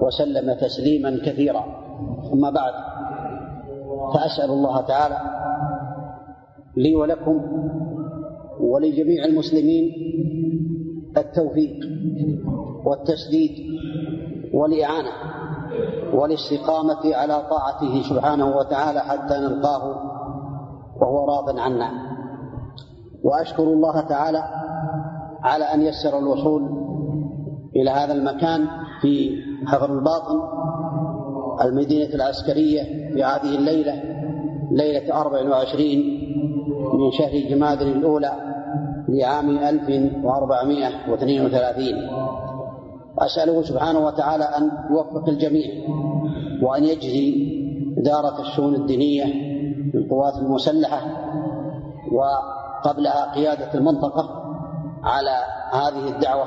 وسلم تسليما كثيرا. أما بعد فأسأل الله تعالى لي ولكم ولجميع المسلمين التوفيق والتسديد والإعانة والاستقامة على طاعته سبحانه وتعالى حتى نلقاه وهو راض عنا. وأشكر الله تعالى على أن يسر الوصول إلى هذا المكان في حفر الباطن المدينة العسكرية في هذه الليلة ليلة 24 من شهر جماد الأولى لعام 1432 أسأله سبحانه وتعالى أن يوفق الجميع وأن يجزي إدارة الشؤون الدينية للقوات المسلحة وقبلها قيادة المنطقة على هذه الدعوة.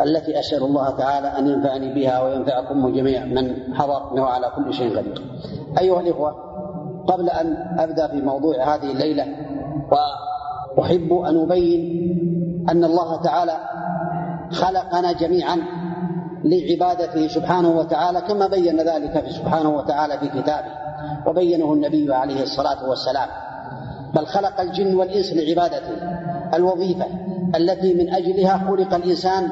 التي أسأل الله تعالى أن ينفعني بها وينفعكم جميع من حضر إنه على كل شيء قدير. أيها الإخوة قبل أن أبدأ في موضوع هذه الليلة وأحب أن أبين أن الله تعالى خلقنا جميعا لعبادته سبحانه وتعالى كما بين ذلك في سبحانه وتعالى في كتابه وبينه النبي عليه الصلاة والسلام. بل خلق الجن والإنس لعبادته الوظيفة التي من أجلها خلق الإنسان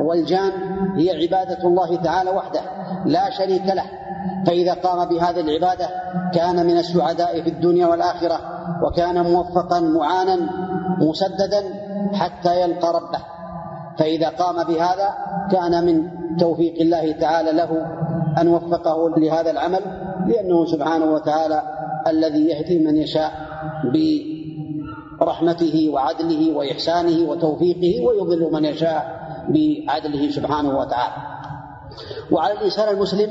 والجان هي عبادة الله تعالى وحده لا شريك له. فإذا قام بهذه العبادة كان من السعداء في الدنيا والآخرة وكان موفقا معانا مسددا حتى يلقى ربه. فإذا قام بهذا كان من توفيق الله تعالى له أن وفقه لهذا العمل لأنه سبحانه وتعالى الذي يهدي من يشاء برحمته وعدله وإحسانه وتوفيقه ويضل من يشاء. بعدله سبحانه وتعالى. وعلى الإنسان المسلم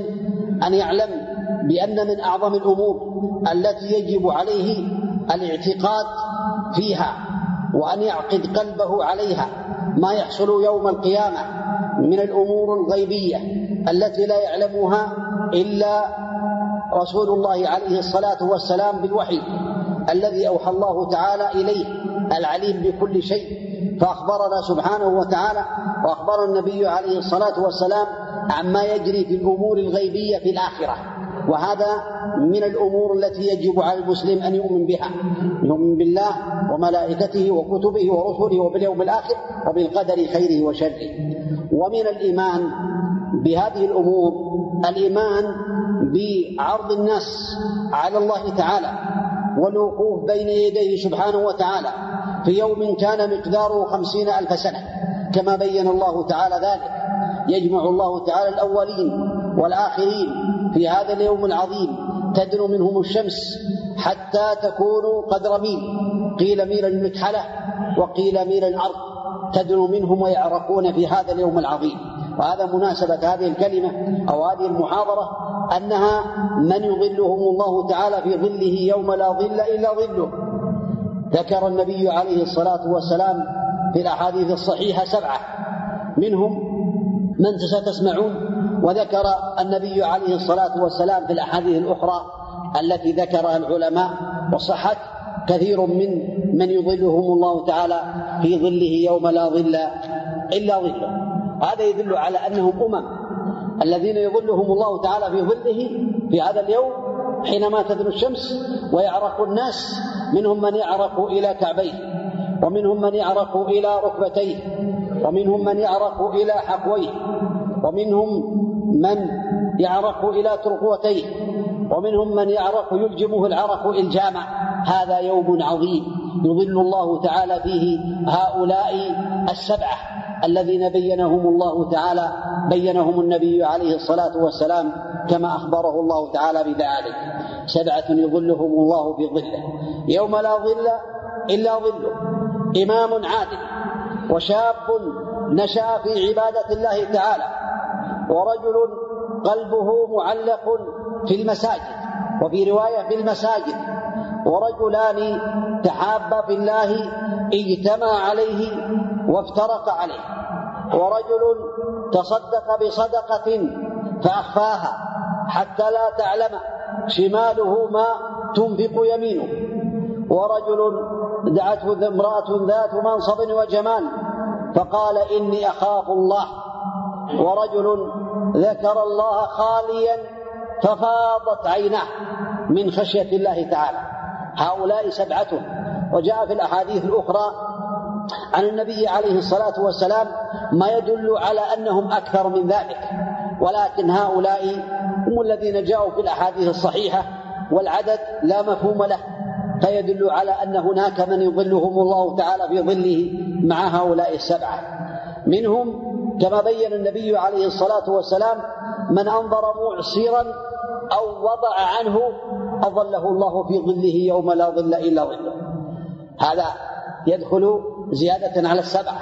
أن يعلم بأن من أعظم الأمور التي يجب عليه الاعتقاد فيها وأن يعقد قلبه عليها ما يحصل يوم القيامة من الأمور الغيبية التي لا يعلمها إلا رسول الله عليه الصلاة والسلام بالوحي الذي أوحى الله تعالى إليه. العليم بكل شيء. فأخبرنا سبحانه وتعالى وأخبر النبي عليه الصلاة والسلام عما يجري في الأمور الغيبية في الآخرة. وهذا من الأمور التي يجب على المسلم أن يؤمن بها. يؤمن بالله وملائكته وكتبه ورسله وباليوم الآخر وبالقدر خيره وشره. ومن الإيمان بهذه الأمور الإيمان بعرض الناس على الله تعالى. والوقوف بين يديه سبحانه وتعالى في يوم كان مقداره خمسين ألف سنة. كما بين الله تعالى ذلك. يجمع الله تعالى الأولين والآخرين في هذا اليوم العظيم. تدنو منهم الشمس حتى تكون قدر ميل قيل ميل المكحلة وقيل ميل الأرض. تدنو منهم ويعرقون في هذا اليوم العظيم. وهذا مناسبة هذه الكلمة أو هذه المحاضرة أنها من يظلهم الله تعالى في ظله يوم لا ظل إلا ظله. ذكر النبي عليه الصلاة والسلام في الأحاديث الصحيحة سبعة. منهم من ستسمعون وذكر النبي عليه الصلاة والسلام في الأحاديث الأخرى التي ذكرها العلماء وصحت كثير من من يظلهم الله تعالى في ظله يوم لا ظل إلا ظله. هذا يدل على أنهم أمم الذين يظلهم الله تعالى في ظله في هذا اليوم حينما تدنو الشمس ويعرق الناس منهم من يعرق إلى كعبيه ومنهم من يعرق إلى ركبتيه ومنهم من يعرق إلى حقويه ومنهم من يعرق إلى ترقوتيه ومنهم من يعرق يلجمه العرق إلجاما. هذا يوم عظيم يظل الله تعالى فيه هؤلاء السبعة. الذين بينهم الله تعالى بينهم النبي عليه الصلاة والسلام كما أخبره الله تعالى بذلك. سبعة يظلهم الله في ظله. يوم لا ظل إلا ظله. إمام عادل وشاب نشأ في عبادة الله تعالى. ورجل قلبه معلق في المساجد. وفي رواية في المساجد ورجلان تحابا في الله اجتمع عليه وافترق عليه. ورجل تصدق بصدقة فأخفاها حتى لا تعلم شماله ما تنفق يمينه. ورجل دعته امرأة ذات منصب وجمال فقال إني أخاف الله. ورجل ذكر الله خاليا ففاضت عيناه من خشية الله تعالى. هؤلاء سبعة وجاء في الأحاديث الأخرى عن النبي عليه الصلاة والسلام ما يدل على أنهم أكثر من ذلك. ولكن هؤلاء هم الذين جاءوا في الأحاديث الصحيحة والعدد لا مفهوم له. فيدل على أن هناك من يظلهم الله تعالى في ظله مع هؤلاء السبعة. منهم كما بين النبي عليه الصلاة والسلام من أنظر معسرا أو وضع عنه أظله الله في ظله يوم لا ظل إلا ظله. هذا يدخل زيادة على السبعة.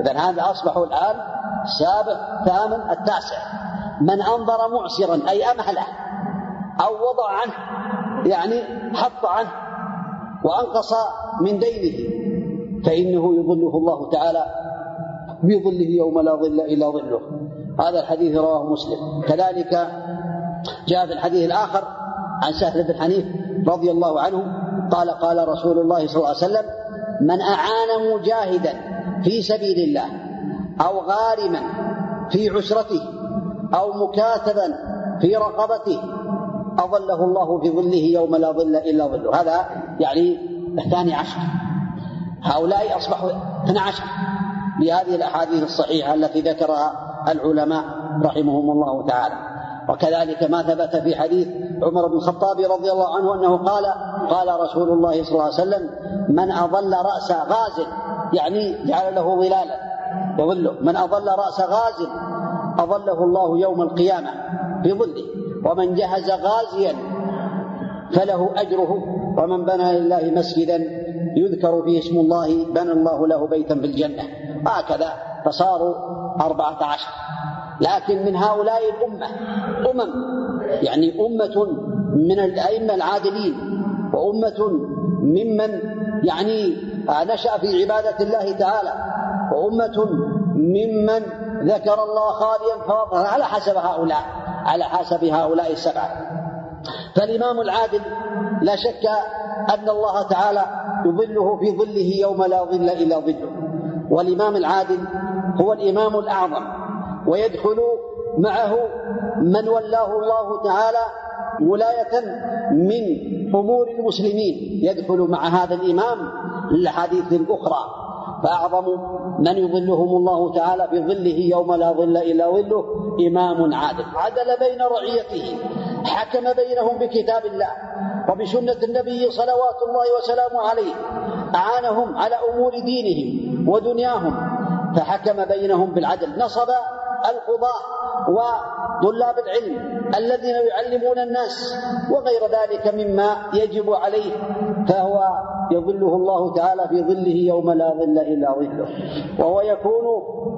إذا هذا أصبحوا الآن السابع ثامن التاسع. من أنظر معسرا أي أمهله أو وضع عنه يعني حط عنه وأنقص من دينه فإنه يظله الله تعالى بظله يوم لا ظل إلا ظله. هذا الحديث رواه مسلم. كذلك جاء في الحديث الآخر عن سهل بن حنيف رضي الله عنه قال قال رسول الله صلى الله عليه وسلم من أعان مجاهدا في سبيل الله أو غارما في عسرته أو مكاتبا في رقبته أظله الله في ظله يوم لا ظل إلا ظله. هذا يعني الثاني عشر. هؤلاء أصبحوا اثنى عشر. بهذه الأحاديث الصحيحة التي ذكرها العلماء رحمهم الله تعالى. وكذلك ما ثبت في حديث عمر بن الخطاب رضي الله عنه أنه قال قال رسول الله صلى الله عليه وسلم من أظل رأس غاز يعني جعل له ظلالا يظله. من أظل رأس غاز أظله الله يوم القيامة في ظله ومن جهز غازيا فله أجره ومن بنى لله مسجدا يذكر فيه اسم الله بنى الله له بيتا في الجنة. هكذا فصاروا أربعة عشر. لكن من هؤلاء الأمة أمم يعني أمة من الأئمة العادلين وأمة ممن يعني نشأ في عبادة الله تعالى وأمة ممن ذكر الله خاليا فوضع على حسب هؤلاء على حسب هؤلاء السبعة. فالإمام العادل لا شك أن الله تعالى يظله في ظله يوم لا ظل إلا ظله. والإمام العادل هو الإمام الأعظم ويدخل معه من ولاه الله تعالى ولاية من أمور المسلمين. يدخل مع هذا الإمام الأحاديث الأخرى. فأعظم من يظلهم الله تعالى في ظله يوم لا ظل إلا ظله إمام عادل. عدل بين رعيته حكم بينهم بكتاب الله وبسنة النبي صلوات الله وسلامه عليه أعانهم على أمور دينهم ودنياهم فحكم بينهم بالعدل. نصب القضاة وطلاب العلم الذين يعلمون الناس وغير ذلك مما يجب عليه فهو يظله الله تعالى في ظله يوم لا ظل إلا ظله. وهو يكون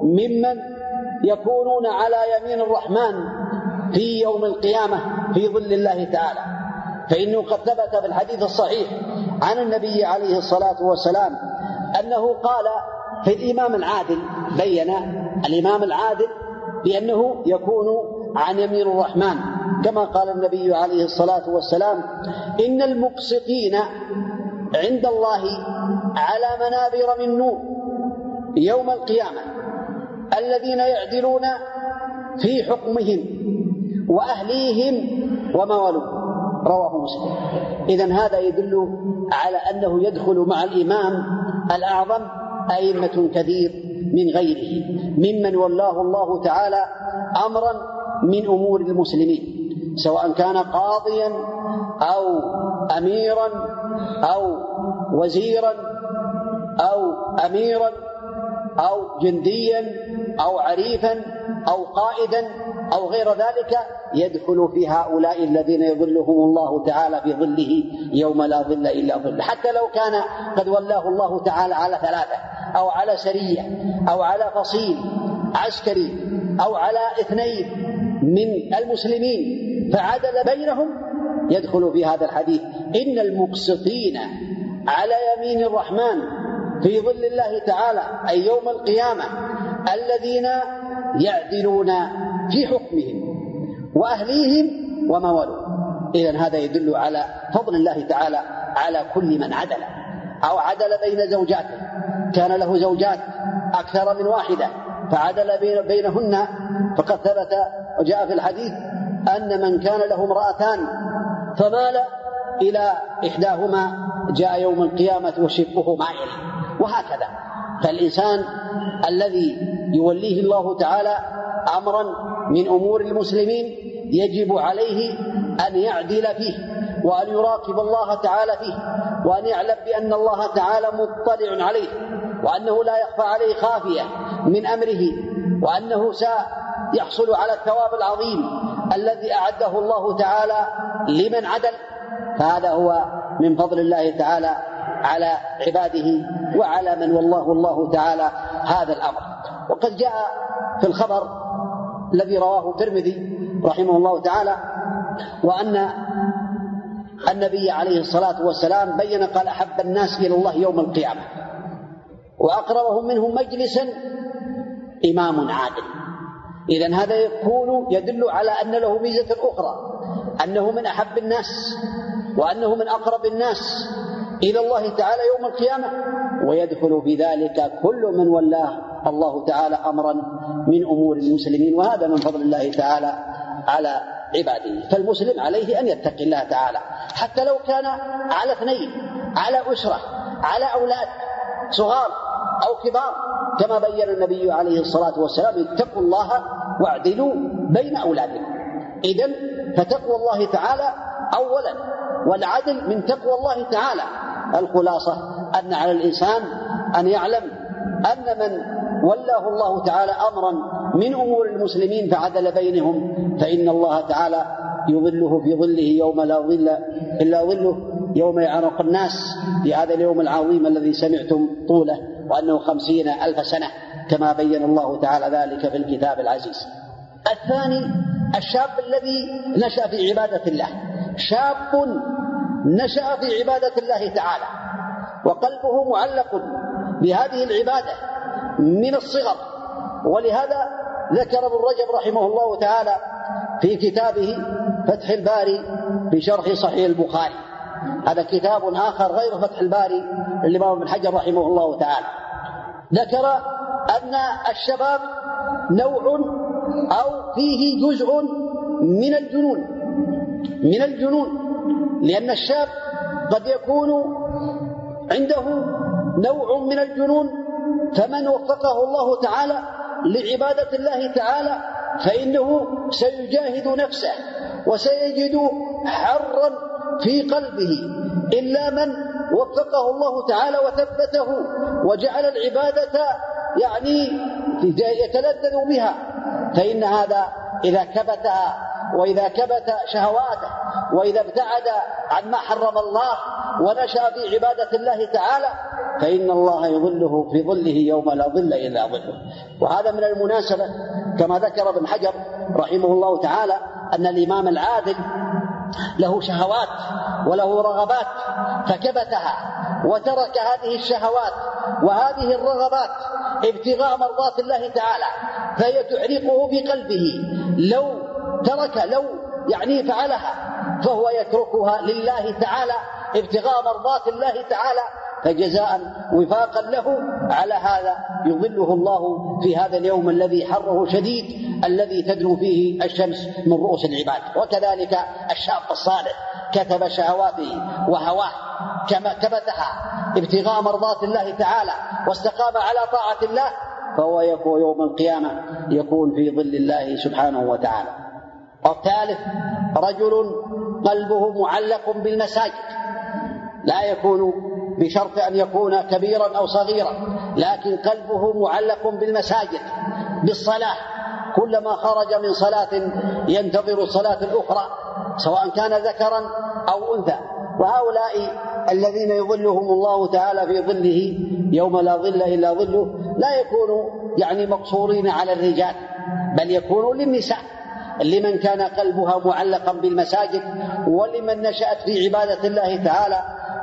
ممن يكونون على يمين الرحمن في يوم القيامة في ظل الله تعالى. فإنه قد ثبت في الحديث الصحيح عن النبي عليه الصلاة والسلام أنه قال في الإمام العادل بين الإمام العادل بأنه يكون عن يمين الرحمن. كما قال النبي عليه الصلاة والسلام إن المقسطين عند الله على منابر من نور يوم القيامة الذين يعدلون في حكمهم وأهليهم وموالوهم رواه مسلم. إذا هذا يدل على أنه يدخل مع الإمام الأعظم أئمة كثير من غيره. ممن ولاه الله تعالى أمرا من أمور المسلمين سواء كان قاضيا أو أميرا أو وزيرا أو أميرا أو جنديا أو عريفا أو قائدا أو غير ذلك يدخل في هؤلاء الذين يظلهم الله تعالى في ظله يوم لا ظل إلا ظله. حتى لو كان قد ولاه الله تعالى على ثلاثة أو على سرية أو على فصيل عسكري أو على اثنين من المسلمين فعدل بينهم يدخل في هذا الحديث. إن المقسطين على يمين الرحمن في ظل الله تعالى أي يوم القيامة الذين يعدلون في حكمهم وأهليهم وما ولوا إذا هذا يدل على فضل الله تعالى على كل من عدل أو عدل بين زوجاته. كان له زوجات أكثر من واحدة فعدل بينهن. فقد ثبت وجاء في الحديث أن من كان له امرأتان فمال إلى إحداهما جاء يوم القيامة وشقه مائل وهكذا. فالإنسان الذي يوليه الله تعالى أمرا من أمور المسلمين يجب عليه أن يعدل فيه وأن يراقب الله تعالى فيه وأن يعلم بأن الله تعالى مطلع عليه وأنه لا يخفى عليه خافية من أمره وأنه سيحصل على الثواب العظيم الذي أعده الله تعالى لمن عدل. فهذا هو من فضل الله تعالى على عباده وعلى من والله الله تعالى هذا الأمر. وقد جاء في الخبر الذي رواه الترمذي رحمه الله تعالى وأن النبي عليه الصلاة والسلام بين قال أحب الناس إلى الله يوم القيامة وأقربهم منهم مجلسا إمام عادل. إذا هذا يكون يدل على أن له ميزة أخرى أنه من أحب الناس وأنه من أقرب الناس إلى الله تعالى يوم القيامة ويدخل في ذلك كل من ولاه الله تعالى أمرا من أمور المسلمين وهذا من فضل الله تعالى على عباده. فالمسلم عليه أن يتقي الله تعالى. حتى لو كان على اثنين على أسرة على أولاد صغار أو كبار كما بين النبي عليه الصلاة والسلام اتقوا الله واعدلوا بين أولادكم. إذا فتقوى الله تعالى أولا. والعدل من تقوى الله تعالى. الخلاصة أن على الإنسان أن يعلم أن من ولاه الله تعالى أمرا من أمور المسلمين فعدل بينهم فإن الله تعالى يظله في ظله يوم لا ظل إلا ظله يوم يعرق الناس في هذا اليوم العظيم الذي سمعتم طوله وأنه خمسين ألف سنة كما بين الله تعالى ذلك في الكتاب العزيز. الثاني الشاب الذي نشأ في عبادة الله شاب نشأ في عبادة الله تعالى وقلبه معلق بهذه العبادة. من الصغر. ولهذا ذكر ابن رجب رحمه الله تعالى في كتابه فتح الباري بشرح صحيح البخاري. هذا كتاب آخر غير فتح الباري للإمام ابن حجر رحمه الله تعالى. ذكر أن الشباب نوع أو فيه جزء من الجنون. من الجنون. لأن الشاب قد يكون عنده نوع من الجنون فمن وفقه الله تعالى لعبادة الله تعالى فإنه سيجاهد نفسه وسيجد حرا في قلبه. إلا من وفقه الله تعالى وثبته وجعل العبادة يعني يتلذذ بها فإن هذا إذا كبتها وإذا كبت شهواته وإذا ابتعد عن ما حرم الله ونشأ في عبادة الله تعالى فإن الله يظله في ظله يوم لا ظل إلا ظله. وهذا من المناسبة كما ذكر ابن حجر رحمه الله تعالى أن الإمام العادل له شهوات وله رغبات فكبتها وترك هذه الشهوات وهذه الرغبات ابتغاء مرضات الله تعالى فهي تحرقه في قلبه لو ترك لو يعني فعلها فهو يتركها لله تعالى ابتغاء مرضات الله تعالى فجزاء وفاقا له على هذا يظله الله في هذا اليوم الذي حره شديد الذي تدنو فيه الشمس من رؤوس العباد. وكذلك الشاب الصالح كتب شهواته وهواه كما كبتها ابتغاء مرضات الله تعالى واستقام على طاعة الله فهو يكون يوم القيامة يكون في ظل الله سبحانه وتعالى. والثالث رجل قلبه معلق بالمساجد. لا يكون بشرط أن يكون كبيرا أو صغيرا لكن قلبه معلق بالمساجد بالصلاة. كلما خرج من صلاة ينتظر الصلاة الأخرى سواء كان ذكرا أو أنثى. وهؤلاء الذين يظلهم الله تعالى في ظله يوم لا ظل إلا ظله لا يكونوا يعني مقصورين على الرجال بل يكونوا للنساء لمن كان قلبها معلقا بالمساجد ولمن نشأت في عبادة الله تعالى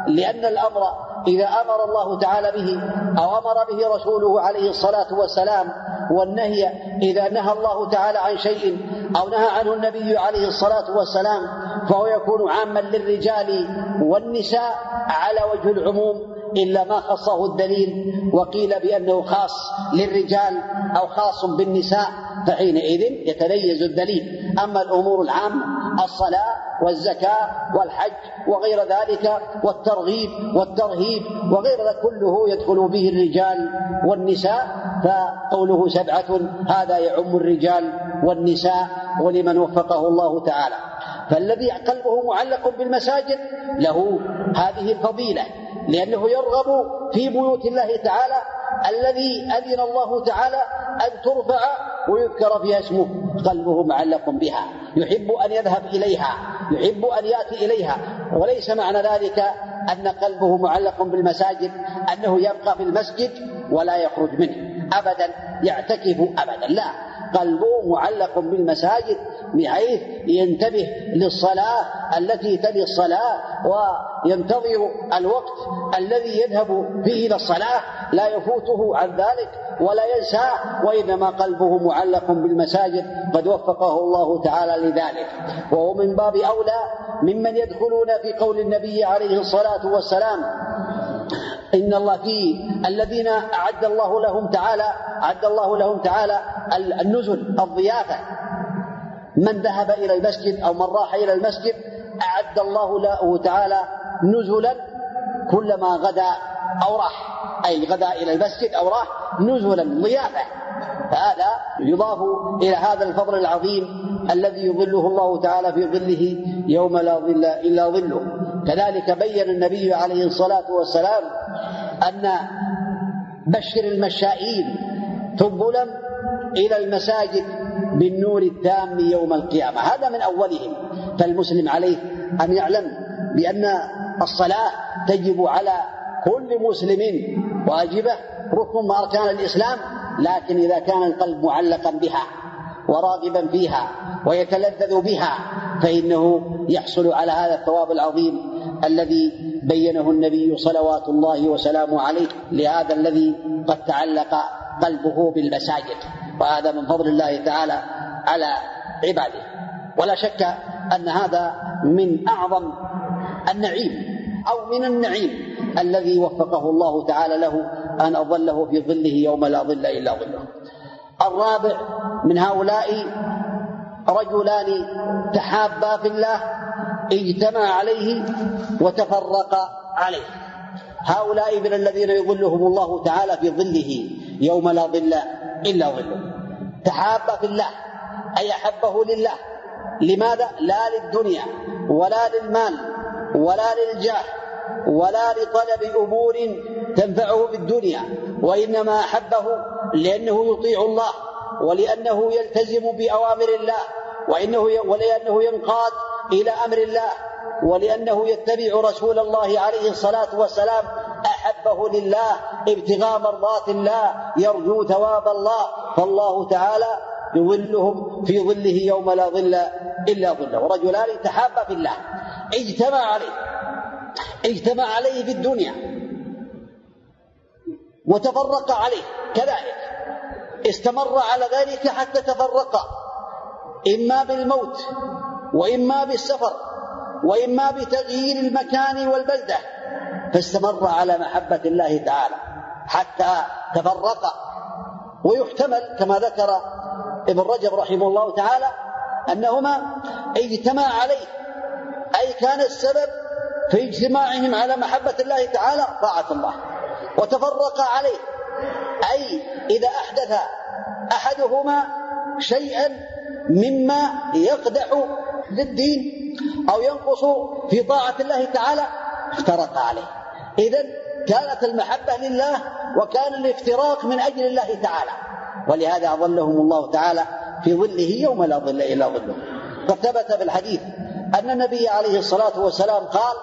لأن الأمر إذا أمر الله تعالى به أو أمر به رسوله عليه الصلاة والسلام والنهي إذا نهى الله تعالى عن شيء أو نهى عنه النبي عليه الصلاة والسلام فهو يكون عاما للرجال والنساء على وجه العموم إلا ما خصه الدليل وقيل بأنه خاص للرجال أو خاص بالنساء فحينئذ يتميز الدليل أما الأمور العامة الصلاة والزكاة والحج وغير ذلك والترغيب والترهيب وغير ذلك كله يدخل به الرجال والنساء فقوله سبعة هذا يعم الرجال والنساء ولمن وفقه الله تعالى. فالذي قلبه معلق بالمساجد له هذه الفضيلة لأنه يرغب في بيوت الله تعالى الذي أذن الله تعالى أن ترفع ويذكر فيها اسمه. قلبه معلق بها يحب أن يذهب إليها يحب أن يأتي إليها وليس معنى ذلك أن قلبه معلق بالمساجد أنه يبقى في المسجد ولا يخرج منه. ابدا يعتكف ابدا. لا. قلبه معلق بالمساجد بحيث ينتبه للصلاة التي تلي الصلاة وينتظر الوقت الذي يذهب فيه إلى الصلاة لا يفوته عن ذلك ولا ينسى وإنما قلبه معلق بالمساجد قد وفقه الله تعالى لذلك وهو من باب أولى ممن يدخلون في قول النبي عليه الصلاة والسلام إن الله في الذين أعد الله لهم تعالى أعد الله لهم تعالى النزل الضيافة. من ذهب إلى المسجد أو من راح إلى المسجد أعد الله له تعالى نزلا كلما غدا أو راح. أي غدا إلى المسجد أو راح نزلا ضيافة. فهذا يضاف إلى هذا الفضل العظيم الذي يظله الله تعالى في ظله يوم لا ظل إلا ظله. كذلك بين النبي عليه الصلاة والسلام أن بشر المشائين تبلا إلى المساجد بالنور التام يوم القيامة. هذا من أولهم. فالمسلم عليه أن يعلم بأن الصلاة تجب على كل مسلم واجبة ركن من أركان الإسلام لكن إذا كان القلب معلقا بها وراغبا فيها ويتلذذ بها فإنه يحصل على هذا الثواب العظيم الذي بينه النبي صلوات الله وسلامه عليه لهذا الذي قد تعلق قلبه بالمساجد. وهذا من فضل الله تعالى على عباده. ولا شك أن هذا من أعظم النعيم أو من النعيم الذي وفقه الله تعالى له أن أظله في ظله يوم لا ظل إلا ظله. الرابع من هؤلاء رجلان تحابا في الله اجتمع عليه وتفرقا عليه. هؤلاء من الذين يظلهم الله تعالى في ظله يوم لا ظل إلا ظله. تحاب في الله أي أحبه لله. لماذا؟ لا للدنيا ولا للمال ولا للجاه ولا لطلب أمور تنفعه في الدنيا. وإنما أحبه لأنه يطيع الله ولأنه يلتزم بأوامر الله وإنه ولأنه ينقاد إلى أمر الله ولأنه يتبع رسول الله عليه الصلاة والسلام أحبه لله ابتغاء مرضات الله يرجو ثواب الله. فالله تعالى يظلهم في ظله يوم لا ظل إلا ظله. ورجلان تحابا في الله. اجتمع عليه. اجتمع عليه في الدنيا. وتفرق عليه. كذلك. استمر على ذلك حتى تفرقا إما بالموت وإما بالسفر وإما بتغيير المكان والبلدة فاستمر على محبة الله تعالى حتى تفرق ويحتمل كما ذكر ابن رجب رحمه الله تعالى أنهما اجتمع عليه أي كان السبب في اجتماعهم على محبة الله تعالى طاعة الله وتفرق عليه أي إذا أحدث أحدهما شيئا مما يقدح للدين أو ينقص في طاعة الله تعالى افترق عليه. إذا كانت المحبة لله وكان الافتراق من أجل الله تعالى. ولهذا أظلهم الله تعالى في ظله يوم لا ظل إلا ظله. قد ثبت في الحديث أن النبي عليه الصلاة والسلام قال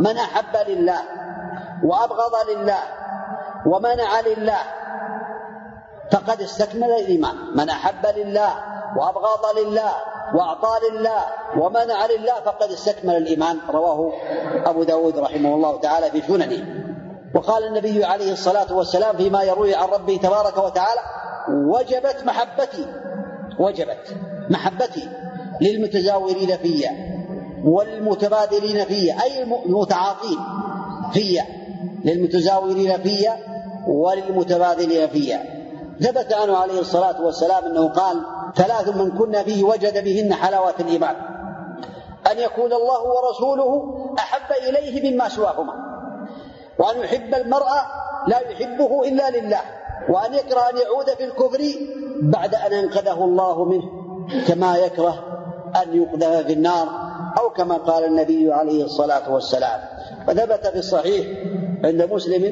من أحب لله وأبغض لله ومنع لله فقد استكمل الإيمان. من أحب لله وأبغض لله وأعطى لله ومنع لله فقد استكمل الإيمان. رواه أبو داود رحمه الله تعالى في سننه. وقال النبي عليه الصلاة والسلام فيما يروي عن ربه تبارك وتعالى وجبت محبتي وجبت محبتي للمتزاورين فيا والمتبادلين فيا أي المتعاطين فيا للمتزاورين فيا وللمتبادلين فيا ثبت عنه عليه الصلاة والسلام أنه قال ثلاث من كنا فيه وجد بهن حلاوة الإيمان. أن يكون الله ورسوله أحب إليه مما سواهما. وأن يحب المرء لا يحبه إلا لله. وأن يكره أن يعود في الكفر بعد أن أنقذه الله منه. كما يكره أن يقذف في النار أو كما قال النبي عليه الصلاة والسلام. وثبت في الصحيح عند مسلم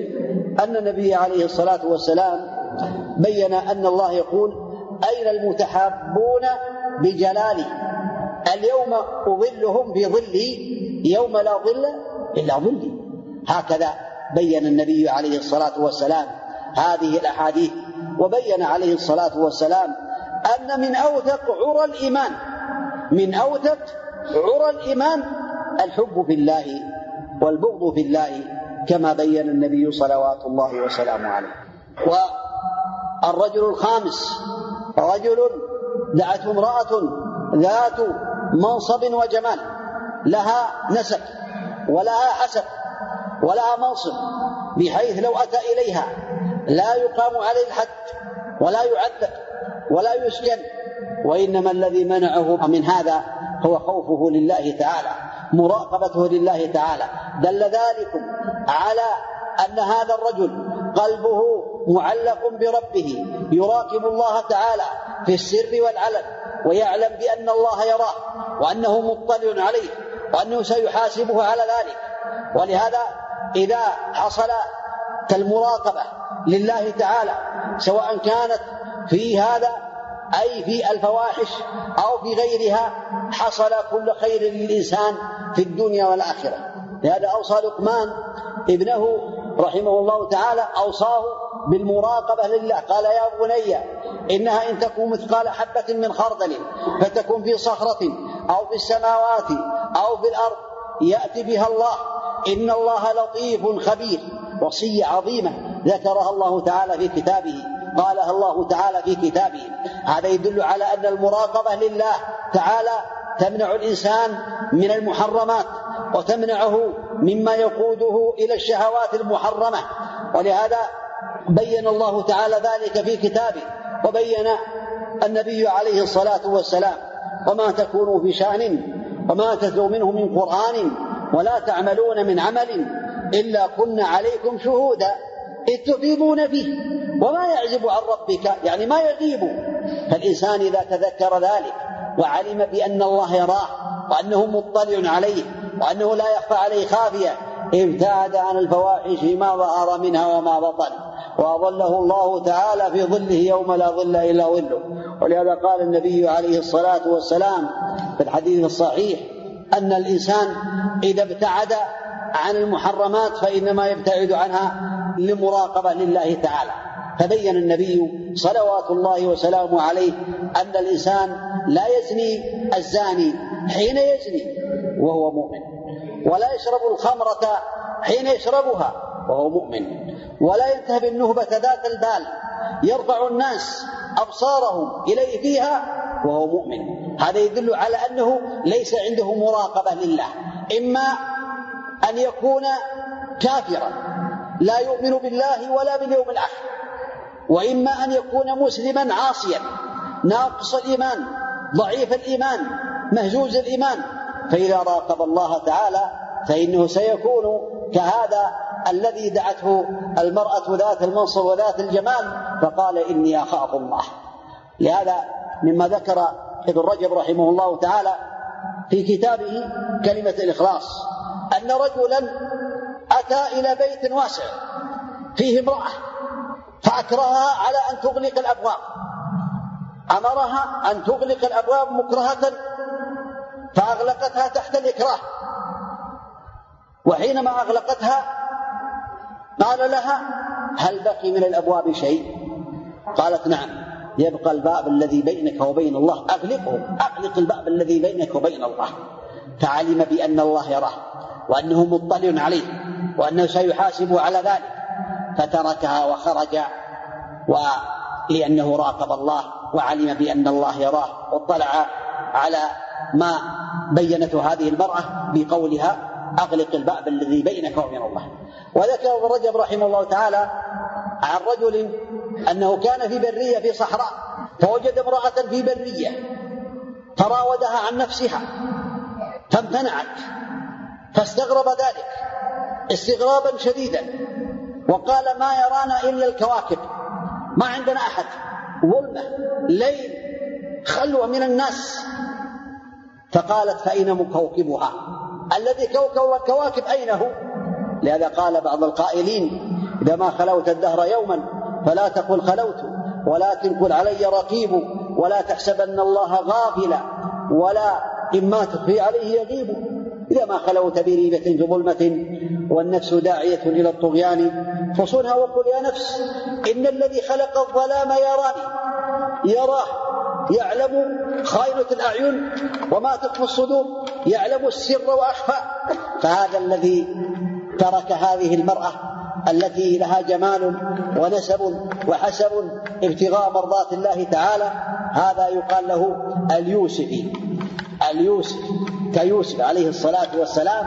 أن النبي عليه الصلاة والسلام بين أن الله يقول أين المتحابون بجلالي؟ اليوم أظلهم في ظلي يوم لا ظل إلا ظلي. هكذا بين النبي عليه الصلاة والسلام هذه الأحاديث وبين عليه الصلاة والسلام أن من أوثق عرى الإيمان من أوثق عرى الإيمان الحب في الله والبغض في الله كما بين النبي صلوات الله وسلامه عليه. والرجل الخامس رجل دعته امرأة ذات منصب وجمال لها نسب ولها حسب ولها منصب بحيث لو أتى إليها لا يقام عليه الحد ولا يعذب ولا يسجن وإنما الذي منعه من هذا هو خوفه لله تعالى مراقبته لله تعالى. دل ذلك على أن هذا الرجل قلبه معلق بربه. يراقب الله تعالى في السر والعلن ويعلم بأن الله يراه وأنه مطلع عليه وأنه سيحاسبه على ذلك. ولهذا إذا حصل المراقبة لله تعالى سواء كانت في هذا أي في الفواحش أو في غيرها حصل كل خير للإنسان في الدنيا والآخرة. لهذا أوصى لقمان ابنه رحمه الله تعالى أوصاه بالمراقبة لله. قال يا بني إنها إن تكون مثقال حبة من خردل فتكون في صخرة أو في السماوات أو في الأرض يأتي بها الله. إن الله لطيف خبير وصية عظيمة ذكرها الله تعالى في كتابه قالها الله تعالى في كتابه. هذا يدل على أن المراقبة لله تعالى تمنع الإنسان من المحرمات وتمنعه مما يقوده إلى الشهوات المحرمة. ولهذا بين الله تعالى ذلك في كتابه وبين النبي عليه الصلاة والسلام وما تكونوا في شأن وما تتلو منه من قرآن ولا تعملون من عمل إلا كنا عليكم شهودا إذ تفيضون فيه وما يعزب عن ربك. يعني ما يغيب. فالإنسان إذا تذكر ذلك وعلم بأن الله يراه وأنه مطلع عليه وأنه لا يخفى عليه خافية. ابتعد عن الفواحش ما ظهر منها وما بطن. وأظله الله تعالى في ظله يوم لا ظل إلا ظله. ولهذا قال النبي عليه الصلاة والسلام في الحديث الصحيح أن الإنسان إذا ابتعد عن المحرمات فإنما يبتعد عنها لمراقبة لله تعالى. فبين النبي صلوات الله وسلامه عليه أن الإنسان لا يزني الزاني حين يزني وهو مؤمن. ولا يشرب الخمرة حين يشربها وهو مؤمن. ولا ينتهب النهبة ذات البال. يرفع الناس أبصارهم إليه فيها وهو مؤمن. هذا يدل على أنه ليس عنده مراقبة لله. إما أن يكون كافرا لا يؤمن بالله ولا باليوم الآخر. وإما أن يكون مسلما عاصيا. ناقص الإيمان. ضعيف الإيمان مهزوز الإيمان. فإذا راقب الله تعالى فإنه سيكون كهذا الذي دعته المرأة ذات المنصب وذات الجمال فقال إني أخاف الله. لهذا مما ذكر ابن رجب رحمه الله تعالى في كتابه كلمة الإخلاص أن رجلا أتى إلى بيت واسع فيه امرأة فأكرهها على أن تغلق الأبواب. أمرها أن تغلق الأبواب مكرهة فأغلقتها تحت الإكراه. وحينما أغلقتها قال لها هل بقي من الأبواب شيء؟ قالت نعم يبقى الباب الذي بينك وبين الله أغلقه أغلق الباب الذي بينك وبين الله. فعلم بأن الله يراه وأنه مطلع عليه وأنه سيحاسبه على ذلك. فتركها وخرج ولأنه راقب الله وعلم بأن الله يراه واطلع على ما بينته هذه المرأة بقولها أغلق الباب الذي بينك وبين الله. وذكر ابن رجب رحمه الله تعالى عن رجل أنه كان في برية في صحراء فوجد امرأة في برية فراودها عن نفسها فامتنعت فاستغرب ذلك استغرابا شديدا وقال ما يرانا إلا الكواكب. ما عندنا أحد. ظلمة ليل خلوة من الناس. فقالت فأين مكوكبها؟ الذي كوكب الكواكب أين هو؟ لهذا قال بعض القائلين إذا ما خلوت الدهر يوما فلا تقل خلوت ولكن قل علي رقيب ولا تحسبن الله غافلا ولا إما تخفي عليه يغيب. إذا ما خلوت بريبة في ظلمة والنفس داعية إلى الطغيان فصنها وقل يا نفس إن الذي خلق الظلام يراني يراه يعلم خائنة الأعين وما تخفي الصدور يعلم السر وأخفى. فهذا الذي ترك هذه المرأة التي لها جمال ونسب وحسب ابتغاء مرضات الله تعالى هذا يقال له اليوسفي. اليوسف كيوسف عليه الصلاة والسلام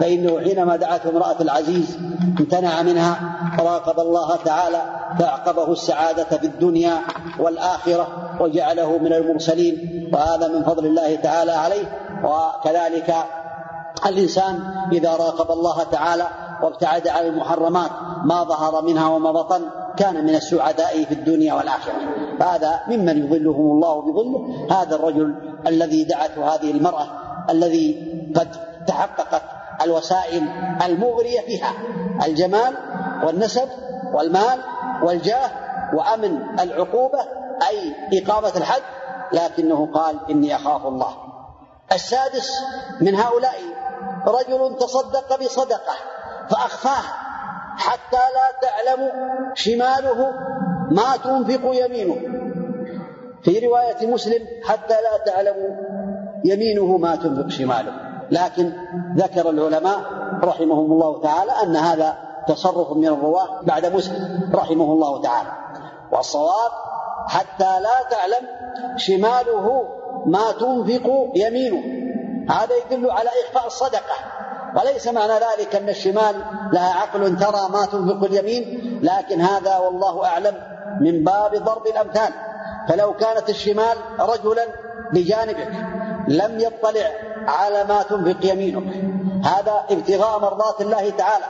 فإنه حينما دعته امرأة العزيز امتنع منها راقب الله تعالى فأعقبه السعادة في الدنيا والآخرة وجعله من المرسلين وهذا من فضل الله تعالى عليه. وكذلك الإنسان إذا راقب الله تعالى وابتعد عن المحرمات ما ظهر منها وما بطن كان من السعداء في الدنيا والآخرة. هذا ممن يظلهم الله بظله هذا الرجل الذي دعته هذه المرأة الذي قد تحققت الوسائل المغرية فيها الجمال والنسب والمال والجاه وأمن العقوبة أي إقامة الحد. لكنه قال إني أخاف الله. السادس من هؤلاء رجل تصدق بصدقة. فأخفاها حتى لا تعلم شماله ما تنفق يمينه. في رواية مسلم حتى لا تعلم يمينه ما تنفق شماله. لكن ذكر العلماء رحمهم الله تعالى أن هذا تصرف من الرواة بعد مسلم رحمه الله تعالى. والصواب حتى لا تعلم شماله ما تنفق يمينه. هذا يدل على إخفاء الصدقة. وليس معنى ذلك أن الشمال لها عقل ترى ما تنفق اليمين لكن هذا والله أعلم من باب ضرب الأمثال. فلو كانت الشمال رجلا بجانبك لم يطلع على ما تنفق يمينك. هذا ابتغاء مرضات الله تعالى.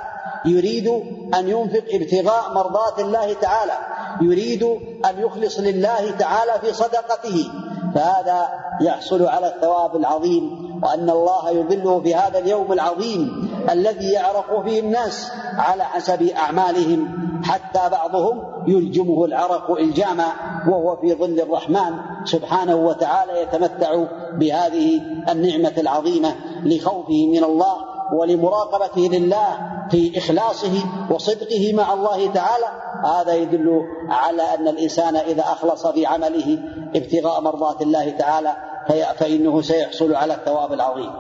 يريد أن ينفق ابتغاء مرضات الله تعالى. يريد أن يخلص لله تعالى في صدقته. فهذا يحصل على الثواب العظيم وأن الله يظله في هذا اليوم العظيم الذي يعرق فيه الناس على حسب أعمالهم حتى بعضهم يلجمه العرق إلجاما وهو في ظل الرحمن سبحانه وتعالى يتمتع بهذه النعمة العظيمة لخوفه من الله ولمراقبته لله في إخلاصه وصدقه مع الله تعالى. هذا يدل على أن الإنسان إذا أخلص في عمله ابتغاء مرضات الله تعالى فإنه سيحصل على الثواب العظيم.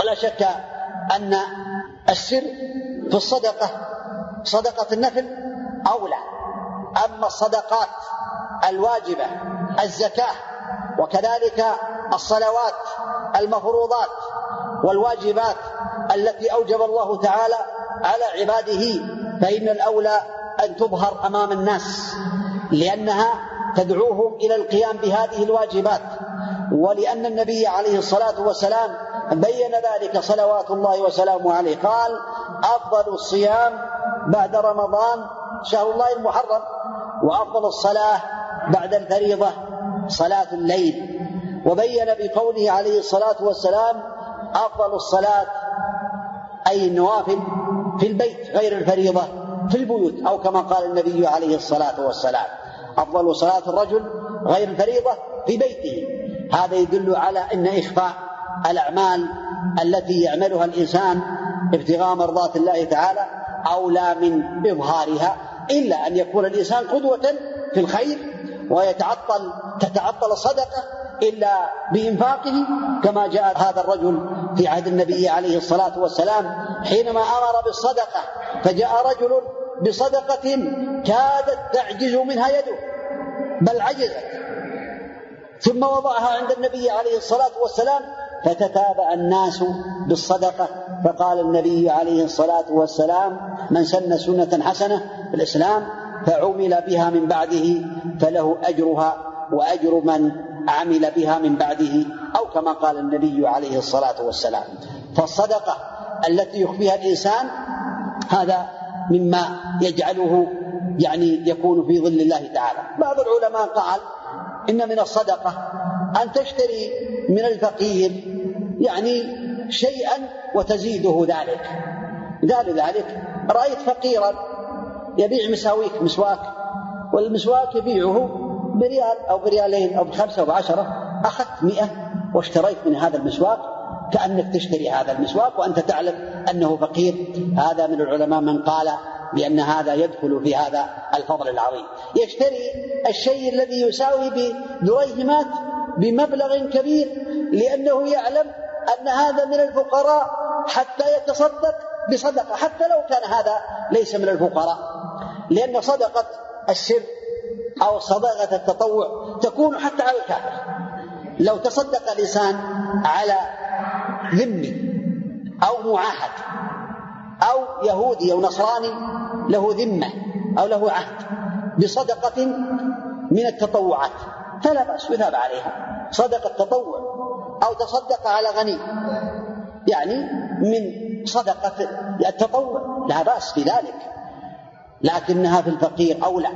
ولا شك أن السر في الصدقة صدقة النفل أولى. أما الصدقات الواجبة الزكاة وكذلك الصلوات المفروضات والواجبات التي أوجب الله تعالى على عباده فإن الأولى أن تظهر أمام الناس لأنها تدعوهم إلى القيام بهذه الواجبات. ولأن النبي عليه الصلاة والسلام بين ذلك صلوات الله وسلامه عليه. قال أفضل الصيام بعد رمضان شهر الله المحرم وأفضل الصلاة بعد الفريضة صلاة الليل. وبين بقوله عليه الصلاة والسلام أفضل الصلاة أي النوافل في البيت غير الفريضة في البيوت أو كما قال النبي عليه الصلاة والسلام. أفضل صلاة الرجل غير الفريضة في بيته. هذا يدل على أن إخفاء الأعمال التي يعملها الإنسان ابتغاء مرضات الله تعالى أولى من إظهارها إلا أن يكون الإنسان قدوة في الخير ويتعطل تتعطل الصدقة إلا بإنفاقه كما جاء هذا الرجل في عهد النبي عليه الصلاة والسلام حينما أمر بالصدقة فجاء رجل بصدقة كادت تعجز منها يده بل عجزت. ثم وضعها عند النبي عليه الصلاة والسلام فتتابع الناس بالصدقة. فقال النبي عليه الصلاة والسلام من سن سنة حسنة في الإسلام فعمل بها من بعده فله أجرها وأجر من عمل بها من بعده أو كما قال النبي عليه الصلاة والسلام. فالصدقة التي يخفيها الإنسان هذا مما يجعله يعني يكون في ظل الله تعالى. بعض العلماء قال إن من الصدقة أن تشتري من الفقير يعني شيئا وتزيده ذلك. مثال ذلك رأيت فقيرا يبيع مساويك مسواك والمسواك يبيعه بريال أو بريالين أو بخمسة أو بعشرة. أخذت مئة واشتريت من هذا المسواك كأنك تشتري هذا المسواك وأنت تعلم أنه فقير. هذا من العلماء من قال بأن هذا يدخل في هذا الفضل العظيم. يشتري الشيء الذي يساوي بدريهمات بمبلغ كبير لأنه يعلم أن هذا من الفقراء حتى يتصدق بصدقة حتى لو كان هذا ليس من الفقراء. لأن صدقة السر أو صدقة التطوع تكون حتى على الكافر. لو تصدق الإنسان على ذمي أو معاهد أو يهودي أو نصراني له ذمة أو له عهد بصدقة من التطوعات فلا بأس يثاب عليها. صدقة تطوع أو تصدق على غني يعني من صدقة التطوع لا بأس في ذلك لكنها في الفقير أولى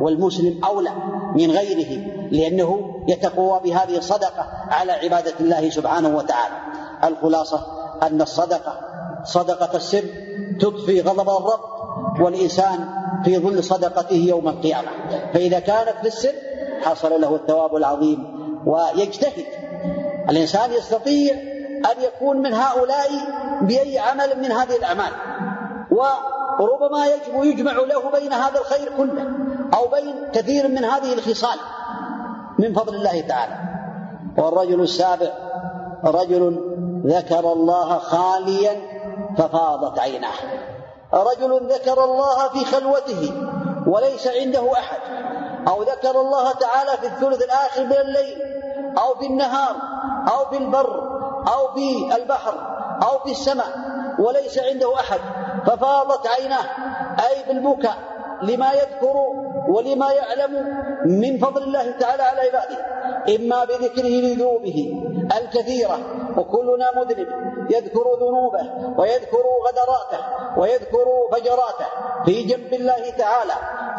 والمسلم أولى من غيره لأنه يتقوى بهذه الصدقة على عبادة الله سبحانه وتعالى. الخلاصة أن الصدقة صدقة السر تطفي غضب الرب والإنسان في ظل صدقته يوم القيامة. فإذا كانت في السر حصل له الثواب العظيم ويجتهد. الإنسان يستطيع أن يكون من هؤلاء بأي عمل من هذه الأعمال. وربما يجب يجمع له بين هذا الخير كله أو بين كثير من هذه الخصال. من فضل الله تعالى. والرجل السابع رجل ذكر الله خاليا ففاضت عيناه. رجل ذكر الله في خلوته وليس عنده أحد. أو ذكر الله تعالى في الثلث الآخر من الليل أو في النهار أو في البر أو في البحر أو في السماء وليس عنده أحد. ففاضت عيناه. أي بالبكاء لما يذكر ولما يعلم من فضل الله تعالى على عباده. إما بذكره لذنوبه الكثيرة وكلنا مذنب يذكر ذنوبه ويذكر غدراته ويذكر فجراته في جنب الله تعالى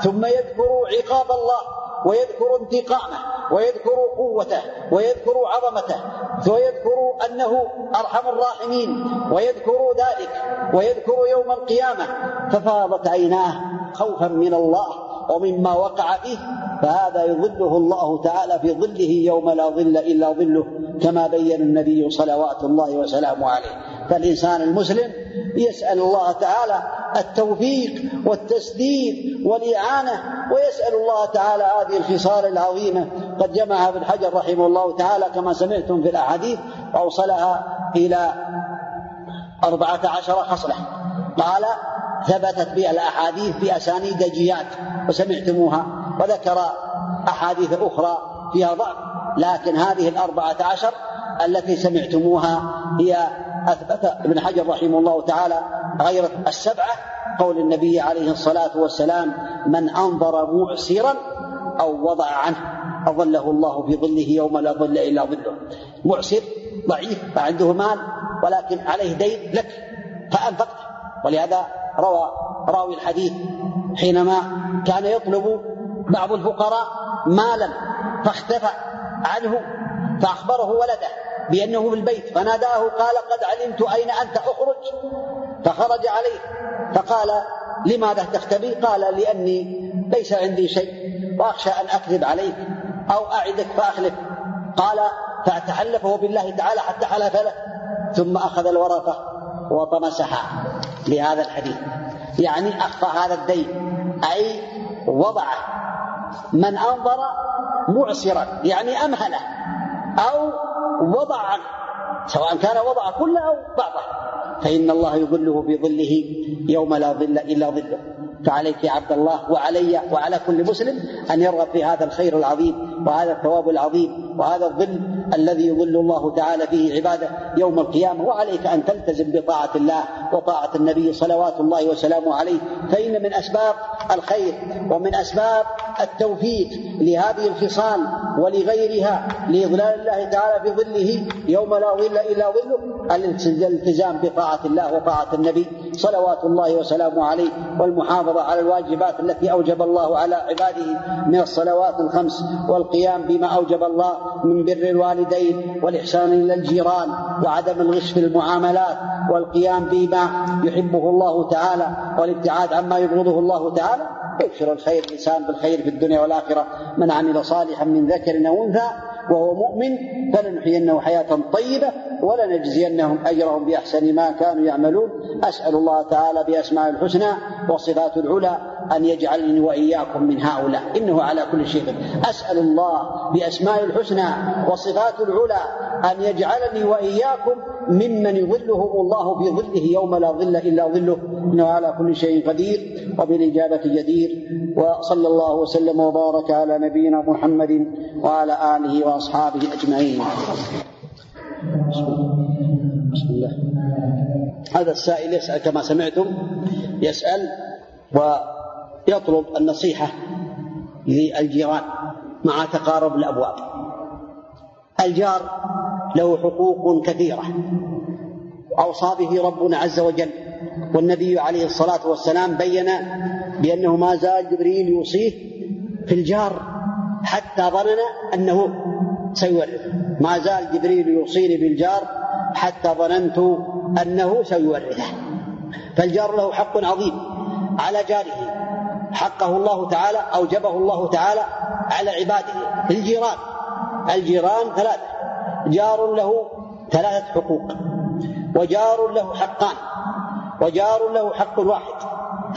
ثم يذكر عقاب الله ويذكر انتقامه ويذكر قوته ويذكر عظمته ويذكر أنه أرحم الراحمين ويذكر ذلك ويذكر يوم القيامة ففاضت عيناه خوفا من الله. ومما وقع فيه فهذا يظله الله تعالى في ظله يوم لا ظل إلا ظله كما بين النبي صلوات الله وسلامه عليه. فالإنسان المسلم يسأل الله تعالى التوفيق والتسديد والإعانة ويسأل الله تعالى هذه الخصال العظيمة. قد جمعها ابن حجر رحمه الله تعالى كما سمعتم في الأحاديث واوصلها إلى أربعة عشر خصلة قال ثبتت بها الأحاديث بأسانيد جياد وسمعتموها وذكر أحاديث أخرى فيها ضعف لكن هذه الأربعة عشر التي سمعتموها هي أثبت ابن حجر رحمه الله تعالى غير السبعة قول النبي عليه الصلاة والسلام من أنظر معسرا أو وضع عنه أظله الله في ظله يوم لا ظل إلا ظله. معسر ضعيف فعنده مال ولكن عليه دين لك فأنفقته ولهذا روى راوي الحديث حينما كان يطلب بعض الفقراء مالا فاختفى عنه فأخبره ولده بأنه في البيت فناداه قال قد علمت أين أنت أخرج. فخرج عليه فقال لماذا تختبي قال لأني ليس عندي شيء وأخشى أن أكذب عليك أو أعدك فأخلف. قال فتحلفه بالله تعالى حتى حلف له ثم أخذ الورقة وطمسها لهذا الحديث. يعني أخفى هذا الدين. أي وضعه من أنظر معسرا يعني أمهله أو وضع عنه سواء كان وضع كله أو بعضه. فإن الله يظله في ظله يوم لا ظل إلا ظله. فعليك يا عبد الله وعلي وعلى كل مسلم أن يرغب في هذا الخير العظيم وهذا الثواب العظيم وهذا الظل الذي يظل الله تعالى فيه عباده يوم القيامة. وعليك أن تلتزم بطاعة الله وطاعة النبي صلوات الله وسلامه عليه. فإن من أسباب الخير ومن أسباب التوفيق لهذه الخصال ولغيرها لإظلال الله تعالى في ظله يوم لا ظل إلا ظله الالتزام بطاعة الله وطاعة النبي صلوات الله وسلامه عليه والمحافظة على الواجبات التي أوجب الله على عباده من الصلوات الخمس والقيام بما أوجب الله من بر الوالدين والإحسان إلى الجيران وعدم الغش في المعاملات والقيام بما يحبه الله تعالى والابتعاد عما يبغضه الله تعالى. يبشر الخير الإنسان بالخير في الدنيا والآخرة. من عمل صالحا من ذكر أو أنثى وهو مؤمن فلنحيينه حياة طيبة ولنجزينهم أجرهم بأحسن ما كانوا يعملون. أسأل الله تعالى بأسماء الحسنى وصفات العلى أن يجعلني وإياكم من هؤلاء. إنه على كل شيء أسأل الله بأسماء الحسنى وصفات العلى أن يجعلني وإياكم ممن يظله الله في ظله يوم لا ظل إلا ظله. إنه على كل شيء قدير وبالإجابة جدير. وصلى الله وسلم وبارك على نبينا محمد وعلى آله وأصحابه أجمعين. بسم الله. هذا السائل يسأل كما سمعتم يسأل ويطلب النصيحة للجيران مع تقارب الأبواب. الجار له حقوق كثيرة. أوصى به ربنا عز وجل والنبي عليه الصلاة والسلام بين بأنه ما زال جبريل يوصيه في الجار حتى ظننا أنه سيورثه. ما زال جبريل يوصيني بالجار حتى ظننت أنه سيورثه. فالجار له حق عظيم على جاره. حقه الله تعالى أوجبه الله تعالى على عباده. الجيران. الجيران ثلاثة. جار له ثلاثة حقوق. وجار له حقان. وجار له حق واحد.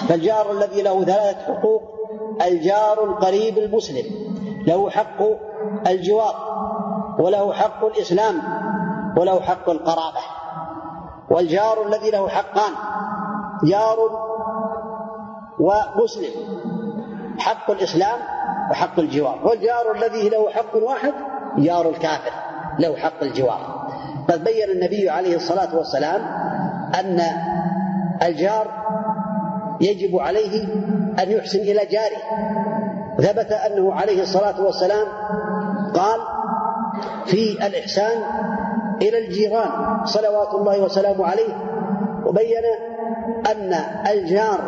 فالجار الذي له ثلاثة حقوق الجار القريب المسلم. له حق الجوار. وله حق الإسلام وله حق القرابة والجار الذي له حقان جار ومسلم حق الإسلام وحق الجوار والجار الذي له حق واحد جار الكافر له حق الجوار قد بين النبي عليه الصلاة والسلام أن الجار يجب عليه أن يحسن إلى جاره ثبت أنه عليه الصلاة والسلام قال في الإحسان إلى الجيران صلوات الله وسلامه عليه وبين أن الجار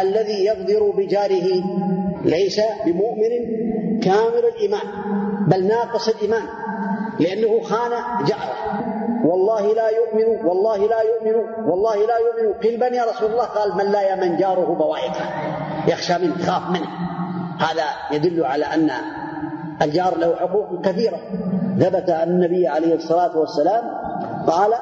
الذي يغدر بجاره ليس بمؤمن كامل الإيمان بل ناقص الإيمان لأنه خان جاره. والله لا يؤمن والله لا يؤمن والله لا يؤمن. من يا رسول الله؟ قال من لا يمن جاره بوائقه يخشى منه يخاف منه. هذا يدل على أن الجار له حقوق كثيرة. ثبت أن النبي عليه الصلاة والسلام قال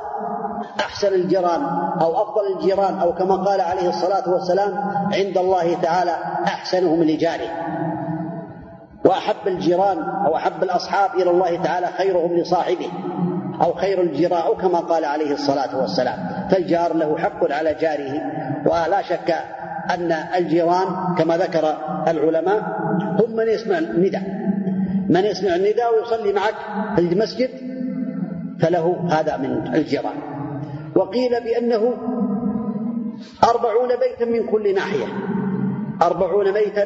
أحسن الجيران أو أفضل الجيران أو كما قال عليه الصلاة والسلام عند الله تعالى أحسنهم لجاره. وأحب الجيران أو أحب الأصحاب إلى الله تعالى خيرهم لصاحبه أو خير الجيران أو كما قال عليه الصلاة والسلام. فالجار له حق على جاره. ولا شك أن الجيران كما ذكر العلماء هم من يسمع النداء. من يسمع النداء ويصلي معك في المسجد فله هذا من الجيران وقيل بأنه أربعون بيتا من كل ناحية. أربعون بيتا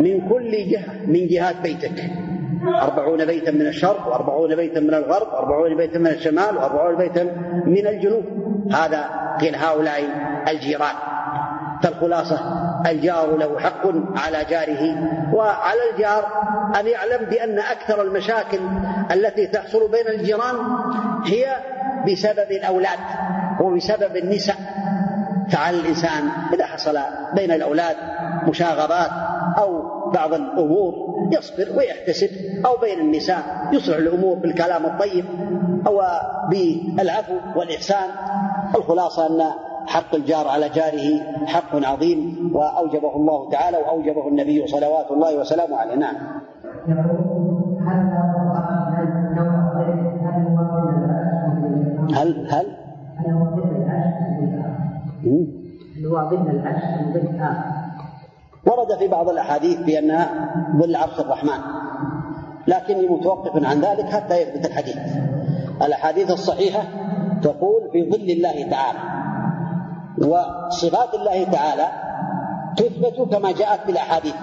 من كل جهة من جهات بيتك. أربعون بيتا من الشرق وأربعون بيتا من الغرب وأربعون بيتا من الشمال وأربعون بيتا من الجنوب. هذا قيل هؤلاء الجيران. فالخلاصة الجار له حق على جاره وعلى الجار أن يعلم بأن أكثر المشاكل التي تحصل بين الجيران هي بسبب الأولاد وبسبب النساء. فعلى الإنسان إذا حصل بين الأولاد مشاغبات أو بعض الأمور يصبر ويحتسب أو بين النساء يصلح الأمور بالكلام الطيب أو بالعفو والإحسان الخلاصة أن حق الجار على جاره حق عظيم وأوجبه الله تعالى وأوجبه النبي صلوات الله وسلامه عليه. نعم. هل هل؟ ورد في بعض الأحاديث بانها ظل عرش الرحمن لكني متوقف عن ذلك حتى يثبت الحديث. الأحاديث الصحيحة تقول في ظل الله تعالى. وصفات الله تعالى تثبت كما جاءت في الاحاديث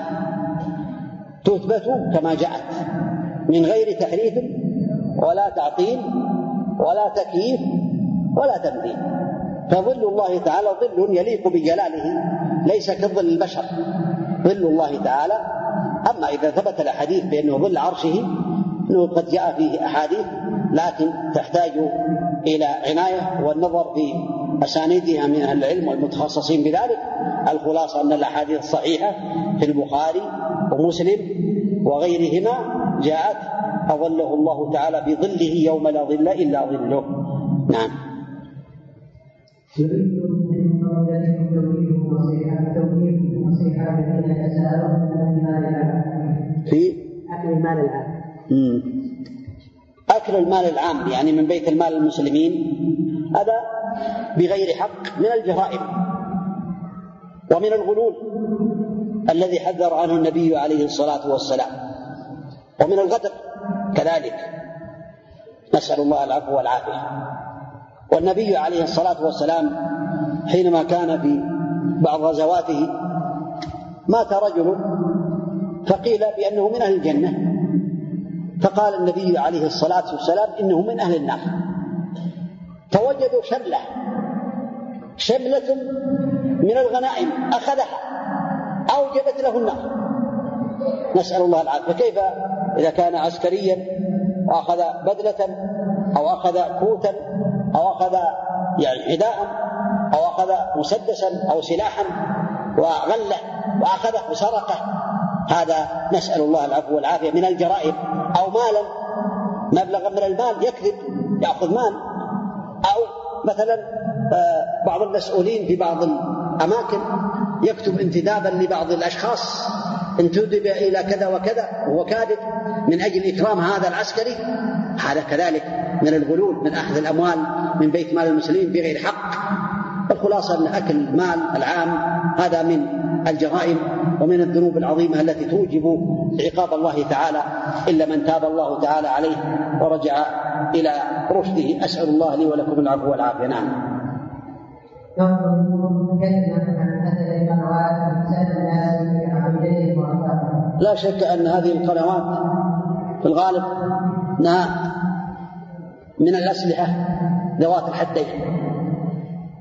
تثبت كما جاءت من غير تحريف ولا تعطيل ولا تكييف ولا تمثيل فظل الله تعالى ظل يليق بجلاله ليس كظل البشر. ظل الله تعالى. أما إذا ثبت الحديث بأنه ظل عرشه إنه قد جاء فيه أحاديث لكن تحتاج إلى عناية والنظر في اسانيدها من أهل العلم والمتخصصين بذلك. الخلاصة أن الأحاديث الصحيحه في البخاري ومسلم وغيرهما جاءت أظله الله تعالى بظله يوم لا ظل إلا ظله. نعم. في أكل المال العام. أكل المال العام يعني من بيت المال المسلمين هذا بغير حق من الجرائم ومن الغلول الذي حذر عنه النبي عليه الصلاة والسلام. ومن الغدر كذلك. نسأل الله العفو والعافية. والنبي عليه الصلاة والسلام حينما كان في بعض غزواته مات رجل فقيل بأنه من أهل الجنة. فقال النبي عليه الصلاة والسلام إنه من أهل النار. فوجدوا شملة. شملة من الغنائم أخذها أوجبت له النار. نسأل الله العافية. كيف إذا كان عسكريا وأخذ بدلة أو أخذ كوتا أو أخذ يعني حذاء أو أخذ مسدسا أو سلاحا وغله وأخذه وسرقه هذا نسأل الله العفو والعافية. من الجرائم أو مالا مبلغا من المال يكذب يأخذ مال. أو مثلا آه، بعض المسؤولين في بعض الأماكن يكتب انتدابا لبعض الأشخاص انتدب إلى كذا وكذا وهو كاذب من أجل إكرام هذا العسكري هذا كذلك من الغلول من أخذ الأموال من بيت مال المسلمين بغير حق. الخلاصة أن أكل المال العام هذا من الجرائم ومن الذنوب العظيمة التي توجب عقاب الله تعالى إلا من تاب الله تعالى عليه ورجع إلى رشده. أسأل الله لي ولكم العفو والعافية. نعم. لا شك أن هذه القنوات في الغالب أنها من الأسلحة ذوات الحدين.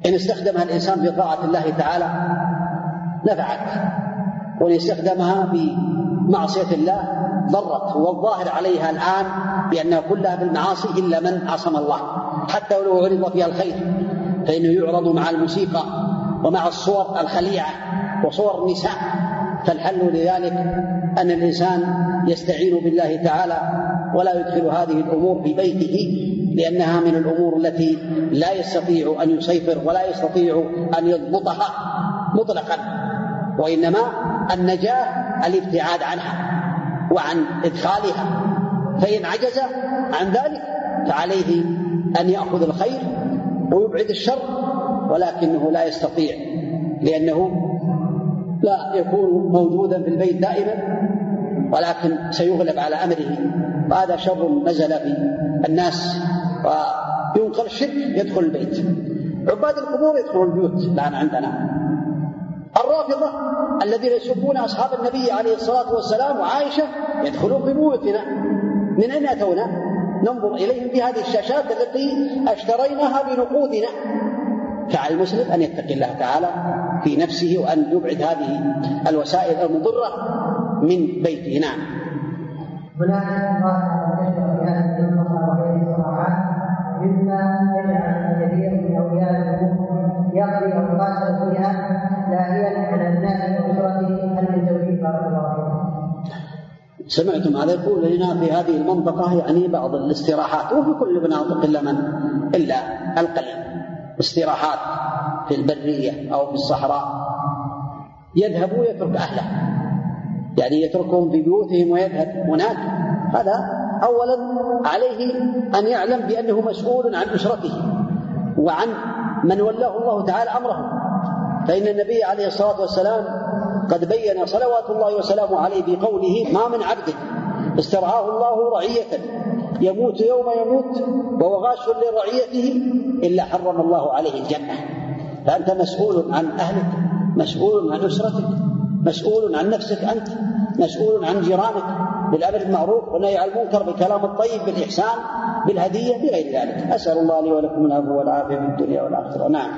إن استخدمها الإنسان في طاعة الله تعالى نفعت وإن استخدمها في معصية الله ضرت والظاهر عليها الآن بأنها كلها في المعاصي إلا من عصم الله. حتى ولو عرض فيها الخير فإنه يعرض مع الموسيقى ومع الصور الخليعة وصور النساء. فالحل لذلك أن الإنسان يستعين بالله تعالى ولا يدخل هذه الأمور في بيته لأنها من الأمور التي لا يستطيع أن يسيطر ولا يستطيع أن يضبطها مطلقا. وإنما النجاة الابتعاد عنها وعن إدخالها فإن عجز عن ذلك فعليه أن يأخذ الخير ويبعد الشر ولكنه لا يستطيع لأنه لا يكون موجودا في البيت دائما ولكن سيغلب على أمره وهذا شر نزل في الناس وينقل الشرك يدخل البيت. عباد القبور يدخلوا البيوت الآن عندنا. الرافضة الذين يسبون أصحاب النبي عليه الصلاة والسلام وعائشة يدخلون في بيوتنا. من أين أتونا؟ ننظر إليهم في هذه الشاشات التي أشتريناها بنقودنا. فعلى المسلم أن يتقي الله تعالى في نفسه وأن يبعد هذه الوسائل المضرة من بيته. نعم. هناك مما يجعل الكثير من أولياء يقضي اوقاته فيها لاهيا على الناس واسرته هل من بارك الله سمعتم هذا يقول لنا في هذه المنطقة يعني بعض الاستراحات وفي كل المناطق إلا من؟ إلا القليل استراحات في البرية أو في الصحراء. يذهب ويترك أهله. يعني يتركهم في بيوتهم ويذهب هناك. هذا أولا عليه أن يعلم بأنه مسؤول عن أسرته وعن من ولاه الله تعالى أمره. فإن النبي عليه الصلاة والسلام قد بين صلوات الله وسلامه عليه بقوله ما من عبد استرعاه الله رعية يموت يوم يموت وهو غاش لرعيته إلا حرم الله عليه الجنة. فأنت مسؤول عن أهلك مسؤول عن أسرتك مسؤول عن نفسك أنت مسؤول عن جيرانك. بالأمر المعروف والنهي عن المنكر بالكلام الطيب بالإحسان بالهدية بغير ذلك. أسأل الله لي ولكم العفو والعافية في الدنيا والآخرة. نعم.